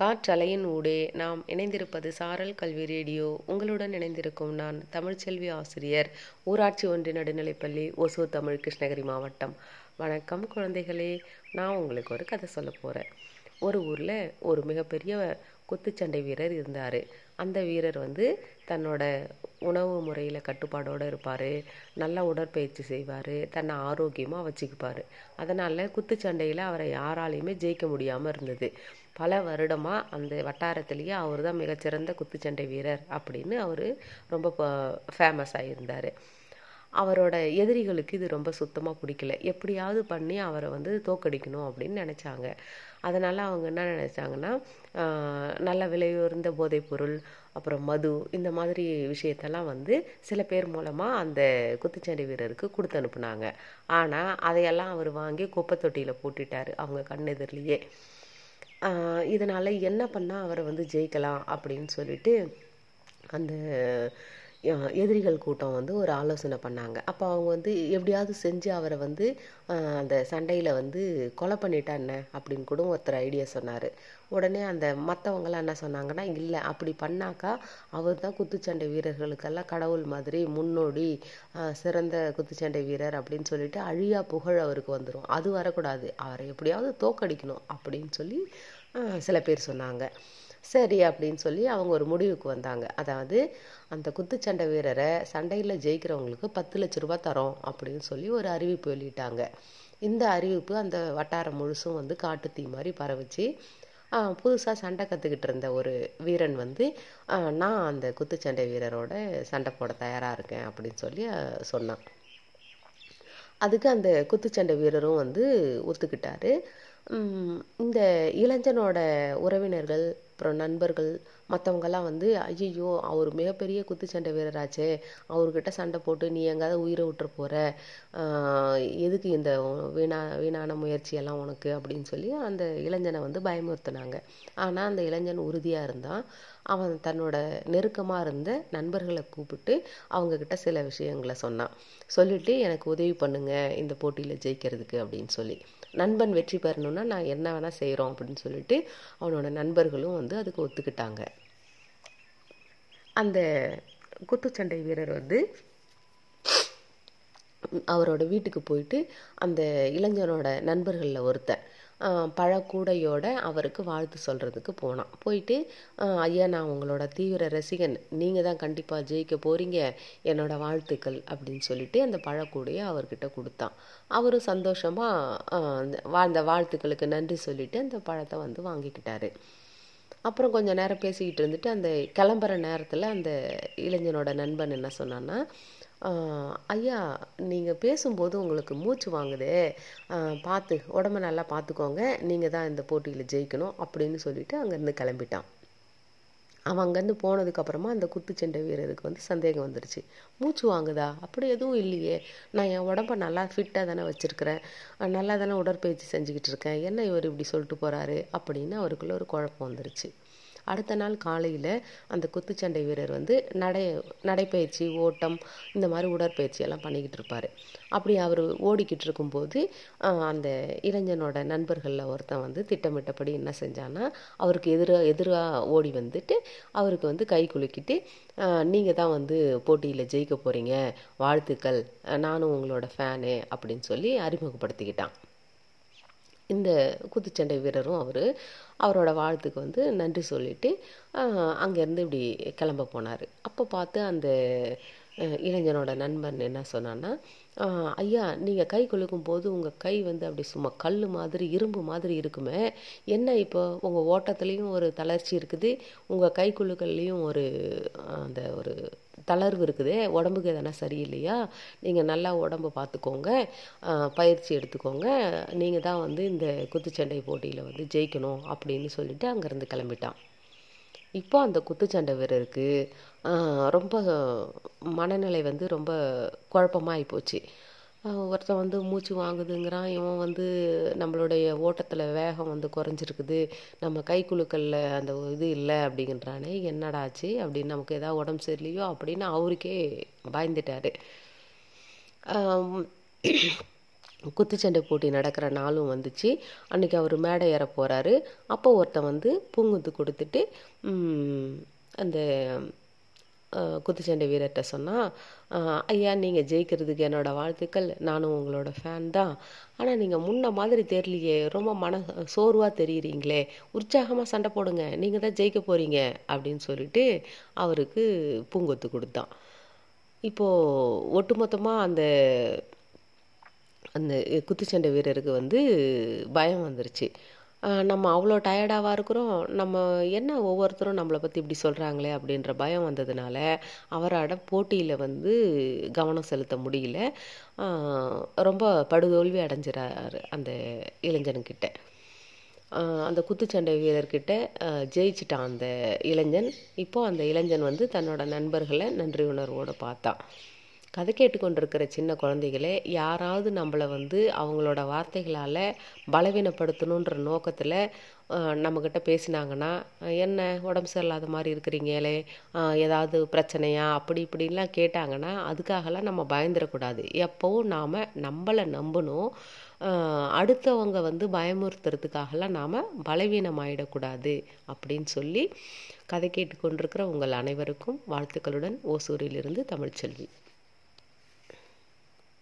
காற்றலையின் ஊடே நாம் இணைந்திருப்பது சாரல் கல்வி ரேடியோ. உங்களுடன் இணைந்திருக்கும் நான் தமிழ்ச்செல்வி ஆசிரியர் ஊராட்சி ஒன்றிய நடுநிலைப்பள்ளி ஒசூர் தமிழ் கிருஷ்ணகிரி மாவட்டம். வணக்கம் குழந்தைகளே. நான் உங்களுக்கு ஒரு கதை சொல்ல போகிறேன் ஒரு ஊரில் ஒரு மிகப்பெரிய குத்துச்சண்டை வீரர் இருந்தார். அந்த வீரர் வந்து தன்னோட உணவு முறையில் கட்டுப்பாடோடு இருப்பார். நல்லா உடற்பயிற்சி செய்வார். தன்னை ஆரோக்கியமாக வச்சுக்குப்பார். அதனால் குத்துச்சண்டையில் அவரை யாராலையுமே ஜெயிக்க முடியாமல் இருந்தது. பல வருடமாக அந்த வட்டாரத்திலேயே அவர் தான் மிகச்சிறந்த குத்துச்சண்டை வீரர் அப்படின்னு அவர் ரொம்ப ஃபேமஸ் ஆகியிருந்தார் அவரோட எதிரிகளுக்கு இது ரொம்ப சுத்தமாக பிடிக்கல. எப்படியாவது பண்ணி அவரை வந்து தோக்கடிக்கணும் அப்படின்னு நினச்சாங்க. அதனால் அவங்க என்ன நினச்சாங்கன்னா நல்ல விலையுயர்ந்த போதைப்பொருள் அப்புறம் மது இந்த மாதிரி விஷயத்தெல்லாம் வந்து சில பேர் மூலமாக அந்த குத்துச்சண்டை வீரருக்கு கொடுத்து அனுப்புனாங்க. ஆனால் அதையெல்லாம் அவர் வாங்கி குப்பை தொட்டியில் போட்டுட்டார் அவங்க கண்ணெதிரிலேயே. இதனால் என்ன பண்ணால் அவரை வந்து ஜெயிக்கலாம் அப்படின்னு சொல்லிட்டு அந்த எதிரிகள் கூட்டம் வந்து ஒரு ஆலோசனை பண்ணாங்க. அப்போ அவங்க வந்து எப்படியாவது செஞ்சு அவரை வந்து அந்த சண்டையில் வந்து கொலை பண்ணிட்டா என்ன? அப்படின்னு கூட ஒருத்தர் ஐடியா சொன்னார். உடனே அந்த மற்றவங்களாம் என்ன சொன்னாங்கன்னா இல்லை அப்படி பண்ணாக்கா அவர் தான் குத்துச்சண்டை வீரர்களுக்கெல்லாம் கடவுள் மாதிரி முன்னோடி சிறந்த குத்துச்சண்டை வீரர் அப்படின்னு சொல்லிட்டு அழியா புகழ் அவருக்கு வந்துடும் அது வரக்கூடாது. அவரை எப்படியாவது தோக்கடிக்கணும் அப்படின்னு சொல்லி சில பேர் சொன்னாங்க. சரி அப்படின்னு சொல்லி அவங்க ஒரு முடிவுக்கு வந்தாங்க. அதாவது அந்த குத்துச்சண்டை வீரரை சண்டையில் ஜெயிக்கிறவங்களுக்கு பத்து லட்ச ரூபா தரோம் அப்படின்னு சொல்லி ஒரு அறிவிப்பு வெளியிட்டாங்க. இந்த அறிவிப்பு அந்த வட்டாரம் முழுசும் வந்து காட்டு தீ மாதிரி பரவிச்சு. புதுசாக சண்டை கற்றுக்கிட்டு இருந்த ஒரு வீரன் வந்து நான் அந்த குத்துச்சண்டை வீரரோட சண்டை போட தயாராக இருக்கேன் அப்படின்னு சொல்லி சொன்னான். அதுக்கு அந்த குத்துச்சண்டை வீரரும் வந்து ஒத்துக்கிட்டாரு. இந்த இளைஞனோட உறவினர்கள் அப்புறம் நண்பர்கள் மற்றவங்கெல்லாம் வந்து ஐயோ அவர் மிகப்பெரிய குத்துச்சண்டை வீரராச்சே அவர்கிட்ட சண்டை போட்டு நீ எங்காவது உயிரை விட்டுற போகிற எதுக்கு இந்த வீணா வீணான முயற்சியெல்லாம் உனக்கு? அப்படின்னு சொல்லி அந்த இளைஞனை வந்து பயமுறுத்தினாங்க. ஆனால் அந்த இளைஞன் உறுதியாக இருந்தான் அவன் தன்னோட நெருக்கமாக இருந்த நண்பர்களை கூப்பிட்டு அவங்கக்கிட்ட சில விஷயங்களை சொன்னான். சொல்லிவிட்டு எனக்கு உதவி பண்ணுங்க இந்த போட்டியில் ஜெயிக்கிறதுக்கு அப்படின்னு சொல்லி. நண்பன் வெற்றி பெறணும்னா நான் என்ன வேணால் செய்கிறோம் அப்படின்னு சொல்லிட்டு அவனோட நண்பர்களும் வந்து வந்து அதுக்கு ஒத்துக்கிட்டாங்க. அந்த குத்துச்சண்டை வீரர் வந்து அவரோட வீட்டுக்கு போயிட்டு அந்த இளைஞனோட நண்பர்களில் ஒருத்தன் பழக்கூடையோட அவருக்கு வாழ்த்து சொல்கிறதுக்கு போனான். போயிட்டு ஐயா நான் உங்களோட தீவிர ரசிகன். நீங்கள் தான் கண்டிப்பாக ஜெயிக்க போகிறீங்க என்னோடய வாழ்த்துக்கள் அப்படின்னு சொல்லிட்டு அந்த பழக்கூடையை அவர்கிட்ட கொடுத்தான். அவரும் சந்தோஷமாக அந்த வாழ்த்துக்களுக்கு நன்றி சொல்லிட்டு அந்த பழத்தை வந்து வாங்கிக்கிட்டாரு. அப்புறம் கொஞ்சம் நேரம் பேசிக்கிட்டு இருந்துட்டு அந்த கிளம்புற நேரத்தில் அந்த இளைஞனோட நண்பன் என்ன சொன்னான்னா ஐயா நீங்கள் பேசும்போது உங்களுக்கு மூச்சு வாங்குதே. பார்த்து உடம்ப நல்லா பார்த்துக்கோங்க நீங்கள் தான் இந்த போட்டியில் ஜெயிக்கணும் அப்படின்னு சொல்லிட்டு அங்கேருந்து கிளம்பிட்டான். அவன் அங்கேருந்து போனதுக்கப்புறமா அந்த குத்துச்சண்டை வீரருக்கு வந்து சந்தேகம் வந்துடுச்சு மூச்சு வாங்குதா? அப்படி எதுவும் இல்லையே. நான் என் உடம்ப நல்லா ஃபிட்டாக தானே வச்சுருக்கிறேன். நல்லா தானே உடற்பயிற்சி செஞ்சுக்கிட்டு இருக்கேன். என்ன இவர் இப்படி சொல்லிட்டு போகிறாரு அப்படின்னு அவருக்குள்ளே ஒரு குழப்பம் வந்துருச்சு. அடுத்த நாள் காலையில் அந்த குத்துச்சண்டை வீரர் வந்து நடை நடைப்பயிற்சி ஓட்டம் இந்த மாதிரி உடற்பயிற்சி எல்லாம் பண்ணிக்கிட்டு இருப்பார். அப்படி அவர் ஓடிக்கிட்டு இருக்கும்போது அந்த இளைஞனோட நண்பர்களில் ஒருத்தன் வந்து திட்டமிட்டபடி என்ன செஞ்சான்னா அவருக்கு எதிராக எதிராக ஓடி வந்துட்டு அவருக்கு வந்து கை குலுக்கிட்டு நீங்கள் தான் வந்து போட்டியில் ஜெயிக்க போகிறீங்க வாழ்த்துக்கள். நானும் உங்களோட ஃபேனு அப்படின்னு சொல்லி அறிமுகப்படுத்திக்கிட்டான். இந்த குத்துச்சண்டை வீரரும் அவர். அவரோட வாழ்த்துக்கு வந்து நன்றி சொல்லிவிட்டு அங்கேருந்து இப்படி கிளம்ப போனார். அப்போ பார்த்து அந்த இளைஞனோட நண்பன் என்ன சொன்னான்னா ஐயா நீங்கள் கை குலுக்கும் போது உங்கள் கை வந்து அப்படி சும்மா கல் மாதிரி இரும்பு மாதிரி இருக்குமே. என்ன இப்போ? உங்கள் ஓட்டத்துலேயும் ஒரு தளர்ச்சி இருக்குது. உங்கள் கை குலுக்கல்லையும் ஒரு அந்த ஒரு தளர்வு இருக்குது. உடம்புக்கு எதனா சரியில்லையா? நீங்கள் நல்லா உடம்பை பார்த்துக்கோங்க. பயிற்சி எடுத்துக்கோங்க. நீங்கள் தான் வந்து இந்த குத்துச்சண்டை போட்டியில் வந்து ஜெயிக்கணும் அப்படின்னு சொல்லிட்டு அங்கேருந்து கிளம்பிட்டான். இப்போ அந்த குத்துச்சண்டை வீரருக்கு ரொம்ப மனநிலை வந்து ரொம்ப குழப்பமாகி போச்சு. ஒருத்தன் வந்து மூச்சு வாங்குதுங்கிறான். இவன் வந்து நம்மளுடைய ஓட்டத்தில் வேகம் வந்து குறைஞ்சிருக்குது. நம்ம கைக்குழுக்களில் அந்த இது இல்லை அப்படிங்கிறானே என்னடாச்சு அப்படின்னு நமக்கு எதாவது உடம்பு சரியில்லையோ அப்படின்னு அவருக்கே பயந்துட்டார். குத்துச்சண்டை போட்டி நடக்கிற நாளும் வந்துச்சு. அன்றைக்கி அவர் மேடை ஏற போகிறாரு அப்போ ஒருத்தன் வந்து பூங்குத்து கொடுத்துட்டு அந்த குத்துச்சண்டை வீரர்கிட்ட சொன்னால் ஐயா நீங்கள் ஜெயிக்கிறதுக்கு என்னோடய வாழ்த்துக்கள். நானும் உங்களோட ஃபேன் தான். ஆனால் நீங்கள் முன்ன மாதிரி தெரியலையே. ரொம்ப மன சோர்வாக தெரியுறீங்களே. உற்சாகமாக சண்டை போடுங்க. நீங்கள் தான் ஜெயிக்க போகிறீங்க அப்படின்னு சொல்லிட்டு அவருக்கு பூங்கொத்து கொடுத்தான். இப்போது ஒட்டுமொத்தமாக அந்த அந்த குத்துச்சண்டை வீரருக்கு வந்து பயம் வந்துருச்சு. நம்ம அவ்வளோ டயர்டாவாக இருக்கிறோம். நம்ம என்ன ஒவ்வொருத்தரும் நம்மளை பற்றி இப்படி சொல்கிறாங்களே அப்படின்ற பயம் வந்ததுனால அவரோட போட்டியில் வந்து கவனம் செலுத்த முடியல. ரொம்ப படுதோல்வி அடைஞ்சிறாரு அந்த இளைஞனுக்கிட்ட அந்த குத்துச்சண்டை வீரர்கிட்ட ஜெயிச்சிட்டான் அந்த இளைஞன். இப்போ அந்த இளைஞன் வந்து தன்னோட நண்பர்களை நன்றி உணர்வோடு பார்த்தான் கதை கேட்டுக்கொண்டிருக்கிற சின்ன குழந்தைகளே யாராவது நம்மளை வந்து அவங்களோட வார்த்தைகளால் பலவீனப்படுத்தணுன்ற நோக்கத்தில் நம்மக்கிட்ட பேசினாங்கன்னா என்ன உடம்பு சரியில்லாத மாதிரி இருக்கிறீங்களே? ஏதாவது பிரச்சனையா? அப்படி இப்படின்லாம் கேட்டாங்கன்னா அதுக்காகலாம் நம்ம பயந்துடக்கூடாது எப்போவும் நாம் நம்மளை நம்பணும். அடுத்தவங்க வந்து பயமுறுத்துறதுக்காகலாம் நாம் பலவீனமாயிடக்கூடாது அப்படின்னு சொல்லி கதை கேட்டுக்கொண்டிருக்கிற உங்கள் அனைவருக்கும் வாழ்த்துக்களுடன் ஓசூரிலிருந்து தமிழ்ச்செல்வி.